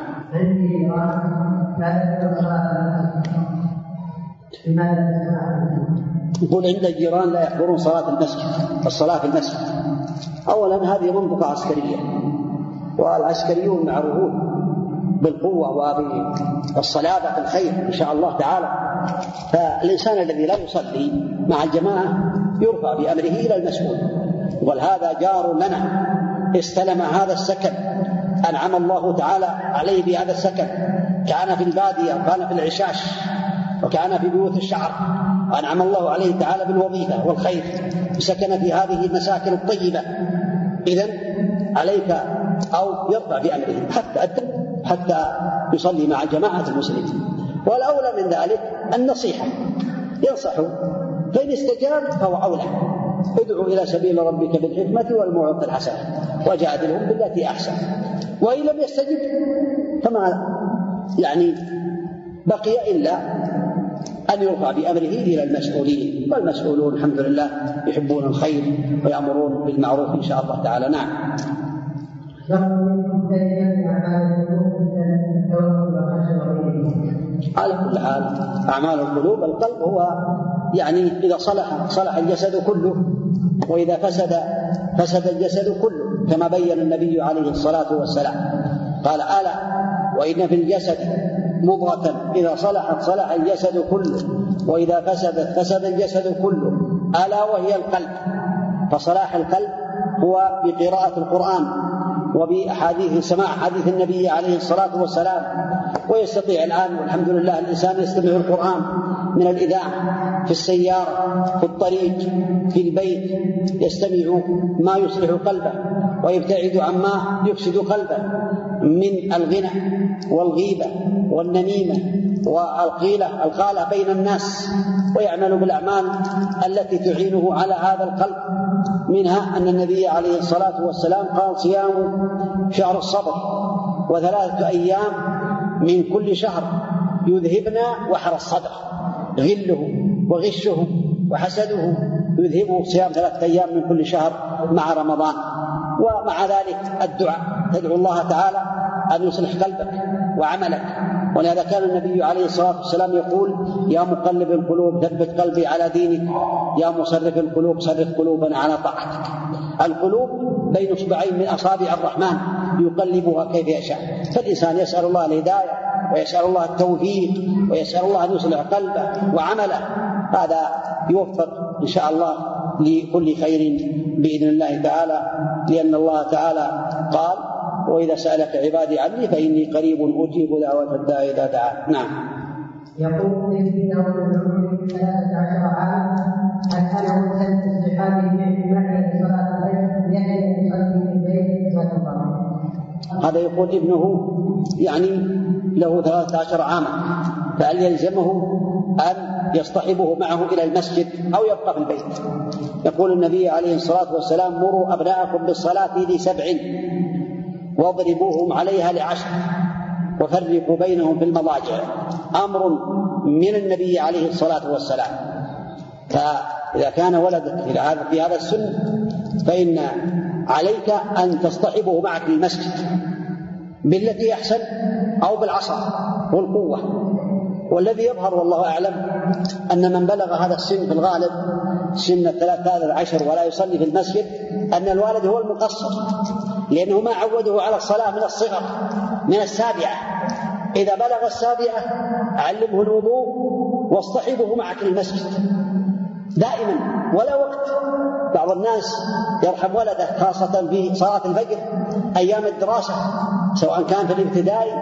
يقول عند الجيران لا يحضرون صلاة المسجد الصلاة في المسجد. أولا هذه منطقة عسكرية والعسكريون معروفون. بالقوة وبالصلابة في الخير إن شاء الله تعالى. فالإنسان الذي لا يصلي مع الجماعة يرفع بأمره إلى المسؤول. ولهذا جار لنا استلم هذا السكن أنعم الله تعالى عليه بهذا السكن. كان في البادية وكان في العشاش وكان في بيوت الشعر. وأنعم الله عليه تعالى بالوظيفة والخير. وسكن في هذه المساكن الطيبة. إذا عليك أو يرفع بأمره. حتى حتى يصلي مع جماعة المسلمين. والأولى من ذلك النصيحة. ينصح فإن استجاب فهو أولى. ادعو إلى سبيل ربك بالحكمة والموعظة الحسنة. وجادلهم بالتي أحسن. وإن لم يستجب فما يعني بقي إلا أن يرفع بأمره إلى المسؤولين. والمسؤولون الحمد لله يحبون الخير ويأمرون بالمعروف إن شاء الله تعالى. نعم. على كل حال أعمال القلوب القلب هو يعني إذا صلح صلح الجسد كله وإذا فسد فسد الجسد كله كما بين النبي عليه الصلاة والسلام. قال ألا وإن في الجسد مضغة إذا صلحت صلح الجسد كله وإذا فسدت فسد الجسد كله ألا وهي القلب. فصلاح القلب هو بقراءة القرآن. وبأحاديث سماع حديث النبي عليه الصلاة والسلام. ويستطيع الآن والحمد لله الإنسان يستمع القرآن من الإذاعة في السيارة في الطريق في البيت. يستمع ما يصلح قلبه ويبتعد عما يفسد قلبه من الغنى والغيبة والنميمة والقيلة القالة بين الناس ويعمل بالأعمال التي تعينه على هذا القلب. منها أن النبي عليه الصلاة والسلام قال صيام شهر الصبر وثلاثة أيام من كل شهر يذهبن وحر الصدر. غله وغشه وحسده يذهبه صيام ثلاثة أيام من كل شهر مع رمضان. ومع ذلك الدعاء. تدعو الله تعالى أن يصلح قلبك وعملك. ولهذا كان النبي عليه الصلاة والسلام يقول يا مقلب القلوب ثبت قلبي على دينك. يا مصرف القلوب صرف قلوبنا على طاعتك. القلوب بين إصبعين من أصابع الرحمن يقلبها كيف يشاء. فالإنسان يسأل الله الهداية ويسأل الله التوفيق ويسأل الله أن يصلح قلبه وعمله. هذا يوفق إن شاء الله لكل خير بإذن الله تعالى لأن الله تعالى قال وإذا سألك عبادي عني فإني قريب أجيب دعوة الداعي إذا دعا. نعم. يقول في دور ثلاثة عشر عاما أسأله عن استحبابه في اعتماده صلاة الليل يحيى يصلي في البيت جزاك الله هذا يقول ابنه يعني له ثلاثة عشر عاما فهل يلزمه أن يصطحبه معه إلى المسجد أو يبقى في البيت؟ يقول النبي عليه الصلاة والسلام مروا أبناءكم بالصلاة لسبع واضربوهم عليها لعشر وفرقوا بينهم في المضاجع. أمر من النبي عليه الصلاة والسلام. فإذا كان ولدك في هذا السن فإن عليك أن تصطحبه معك للمسجد بالتي أحسن أو بالعصا والقوة. والذي يظهر والله أعلم أن من بلغ هذا السن في الغالب سن الثلاثة العشر ولا يصلي في المسجد أن الوالد هو المقصر. لأنه ما عوده على الصلاة من الصغر من السابعة. إذا بلغ السابعة علمه الوضوء واصطحبه معك للمسجد. دائما ولا وقت. بعض الناس يرحم ولده خاصة في صلاة الفجر أيام الدراسة سواء كان في الابتدائي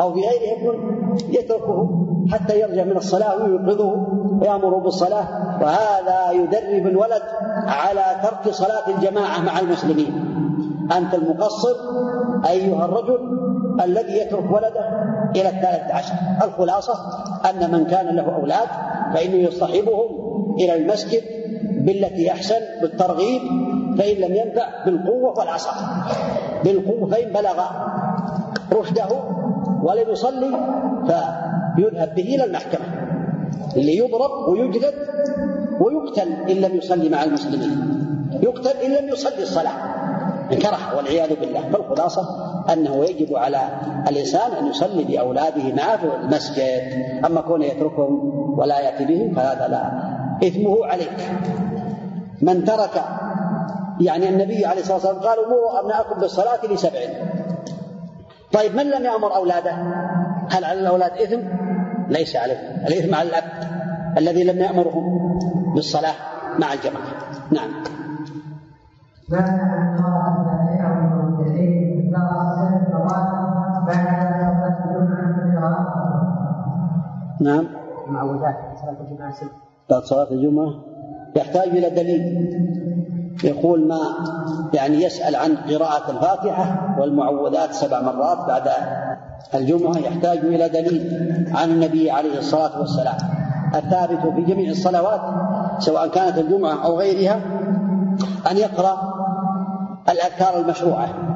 أو في غيرها يكون يتركه حتى يرجع من الصلاة ويوقظه ويأمره بالصلاة. وهذا يدرب الولد على ترك صلاة الجماعة مع المسلمين. أنت المقصر أيها الرجل الذي يترك ولده إلى الثالث عشر. الخلاصة أن من كان له أولاد فإنه يصطحبهم إلى المسجد بالتي أحسن بالترغيب فإن لم ينفع بالقوة والعصا بالقوة فإن بلغ رشده ولم يصلي فيذهب به إلى المحكمة ليضرب ويجلد ويقتل إن لم يصلي مع المسلمين. يقتل إن لم يصلي الصلاة. انكره والعياذ بالله. فالخلاصة أنه يجب على الإنسان أن يصلي بأولاده معه في المسجد. أما كونه يتركهم ولا يأتي بهم فهذا لا. إثمه عليك. من ترك يعني النبي عليه الصلاة والسلام قال مروا أبناءكم بالصلاة لسبع. طيب من لم يأمر أولاده؟ هل على الأولاد إثم؟ ليس عليه الإثم على الأب الذي لم يأمرهم بالصلاة مع الجماعة. نعم. ماذا عن قراءة الفاتحة سبع مرات بعد صلاة الجمعة نعم. المعوذات صلاة الجمعة بعد صلاة الجمعة. يحتاج إلى دليل. يقول ما يعني يسأل عن قراءة الفاتحة والمعوذات سبع مرات بعد الجمعة. يحتاج إلى دليل عن النبي عليه الصلاة والسلام. الثابت في جميع الصلوات سواء كانت الجمعة أو غيرها أن يقرأ الأذكار المشروعة.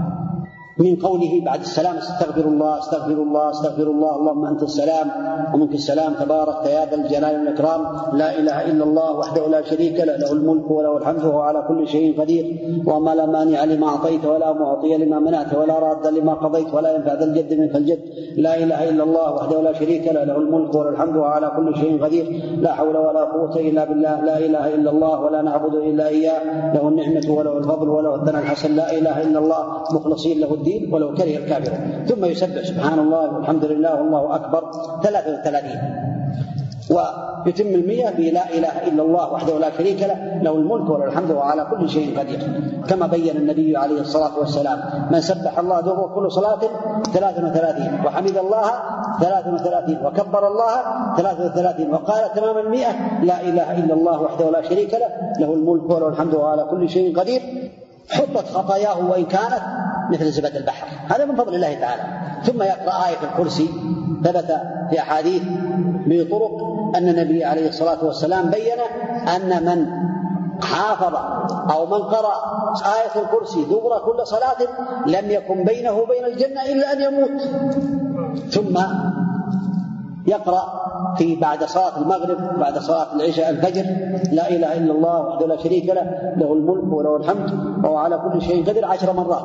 من قوله بعد السلام استغفر الله استغفر الله استغفر الله اللهم أنت السلام ومنك السلام تبارك يا ذا الجلال والإكرام لا إله إلا الله وحده لا شريك له له الملك وله الحمد وهو على كل شيء قدير وما لا مانع لما أعطيت ولا معطي لما منعت ولا راد لما قضيت ولا ينفع ذا الجد منك الجد لا إله إلا الله وحده لا شريك له له الملك وله الحمد وهو على كل شيء قدير لا حول ولا قوة إلا بالله لا إله إلا الله ولا نعبد إلا إياه له النعمة وله الفضل وله الثناء الحسن لا إله إلا الله مخلصين له الدين ولو كره الكافرون. ثم يسبح سبحان الله والحمد لله والله أكبر. ثلاثة وثلاثين ويتم المية بلا إله إلا الله وحده لا شريك له له الملك وله الحمد وعلى كل شيء قدير. كما بين النبي عليه الصلاة والسلام من سبح الله دبر كل صلاة ثلاثة وثلاثين. وحمد الله ثلاثة وثلاثين. وكبر الله ثلاثة وثلاثين. وقال تمام المئة لا إله إلا الله وحده لا شريك له له الملك وله الحمد وعلى كل شيء قدير. حطت خطاياه وإن كانت مثل زبد البحر. هذا من فضل الله تعالى. ثم يقرأ آية الكرسي ثبت في أحاديث بطرق أن النبي عليه الصلاة والسلام بين أن من حافظ أو من قرأ آية الكرسي دبر كل صلاة لم يكن بينه وبين الجنة إلا أن يموت. ثم يقرأ في بعد صلاة المغرب بعد صلاة العشاء الفجر. لا إله إلا الله وحده لا شريك له له الملك وله الحمد وهو على كل شيء قدير عشر مرات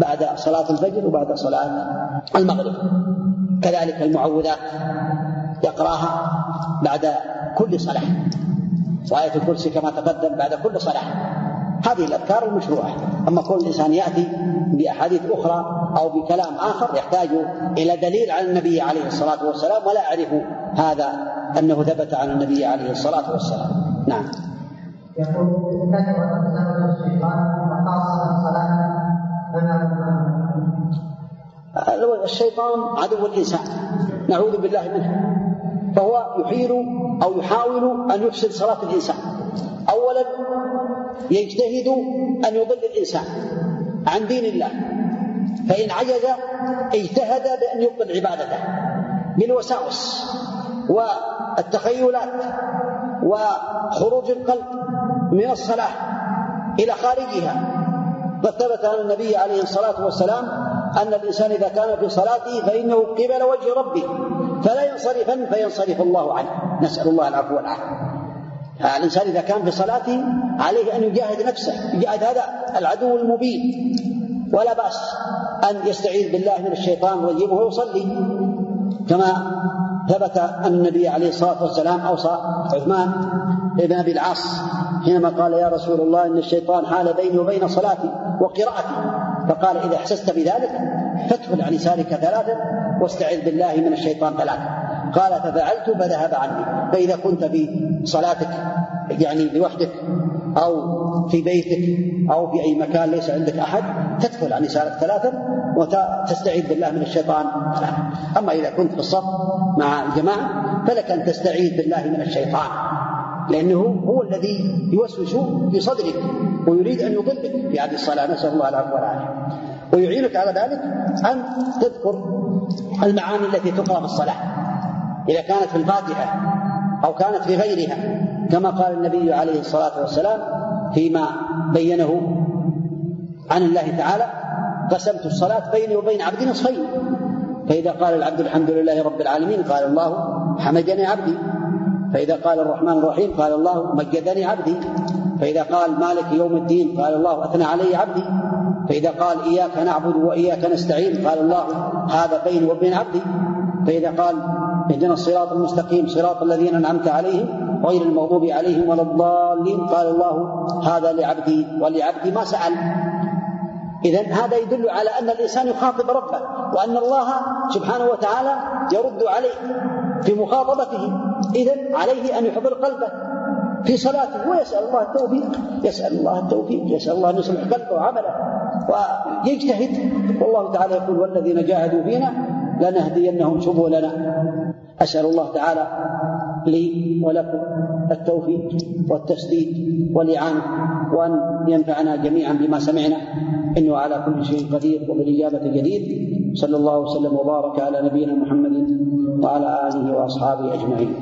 بعد صلاة الفجر وبعد صلاة المغرب. كذلك المعوذات يقرأها بعد كل صلاة وآية الكرسي كما تقدم بعد كل صلاة. هذه الأذكار المشروعة. أما كل إنسان يأتي بأحاديث أخرى أو بكلام آخر يحتاج إلى دليل عن النبي عليه الصلاة والسلام ولا أعرف هذا أنه ثبت عن النبي عليه الصلاة والسلام. نعم. يقول الشيطان وخاصة الصلاة الشيطان عدو الإنسان. نعوذ بالله منه. فهو يحيل أو يحاول أن يفسد صلاة الإنسان. أولا يجتهد أن يضل الإنسان عن دين الله فإن عجز اجتهد بأن يبطل عبادته بالوساوس والتخيلات وخروج القلب من الصلاة إلى خارجها. قد ثبت عن النبي عليه الصلاة والسلام أن الإنسان إذا كان في صلاته فإنه قبل وجه ربه فلا ينصرفن فينصرف الله عنه. نسأل الله العفو والعافية. الإنسان إذا كان في صلاته عليه أن يجاهد نفسه يجاهد هذا العدو المبين. ولا بأس أن يستعيذ بالله من الشيطان الرجيم وهو يصلي. كما ثبت أن النبي عليه الصلاة والسلام أوصى عثمان بن أبي العاص حينما قال يا رسول الله إن الشيطان حال بيني وبين صلاتي وقراءتي. فقال إذا أحسست بذلك فادخل عن يسارك ثلاثة واستعذ بالله من الشيطان ثلاثة. قال ففعلت فذهب عني فإذا كنت في صلاتك يعني لوحدك أو في بيتك أو في أي مكان ليس عندك أحد تدخل عن يسارك ثلاثا وتستعيذ بالله من الشيطان. أما إذا كنت في الصف مع الجماعة فلك أن تستعيذ بالله من الشيطان لأنه هو الذي يوسوس في صدرك ويريد أن يضلك في هذه الصلاة. نسأل الله العفو والعافية. ويعينك على ذلك أن تذكر المعاني التي تقرأ في الصلاة. إذا كانت في الفاتحة أو كانت في غيرها كما قال النبي عليه الصلاة والسلام فيما بينه عن الله تعالى قسمت الصلاة بيني وبين عبدي نصفين. فإذا قال العبد الحمد لله رب العالمين قال الله حمدني عبدي. فإذا قال الرحمن الرحيم قال الله مجدني عبدي. فإذا قال مالك يوم الدين قال الله أثنى علي عبدي. فإذا قال إياك نعبد وإياك نستعين قال الله هذا بيني وبين عبدي. فإذا قال اهدنا الصراط المستقيم صراط الذين أنعمت عليهم غير المغضوب عليهم ولا الضالين. قال الله هذا لعبدي ولعبدي ما سأل. إذا هذا يدل على أن الإنسان يخاطب ربه وأن الله سبحانه وتعالى يرد عليه في مخاطبته. إذا عليه أن يحضر قلبه في صلاته ويسأل الله التوفيق يسأل الله التوفيق يسأل الله أن يصلح قلبه وعمله ويجتهد. والله تعالى يقول والذين جاهدوا فينا لنهدينهم سبلنا. أسأل الله تعالى لي ولكم التوفيق والتسديد والإعانة وأن ينفعنا جميعا بما سمعنا. إنه على كل شيء قدير وبالإجابة جديد صلى الله وسلم وبارك على نبينا محمد وعلى آله وأصحابه أجمعين.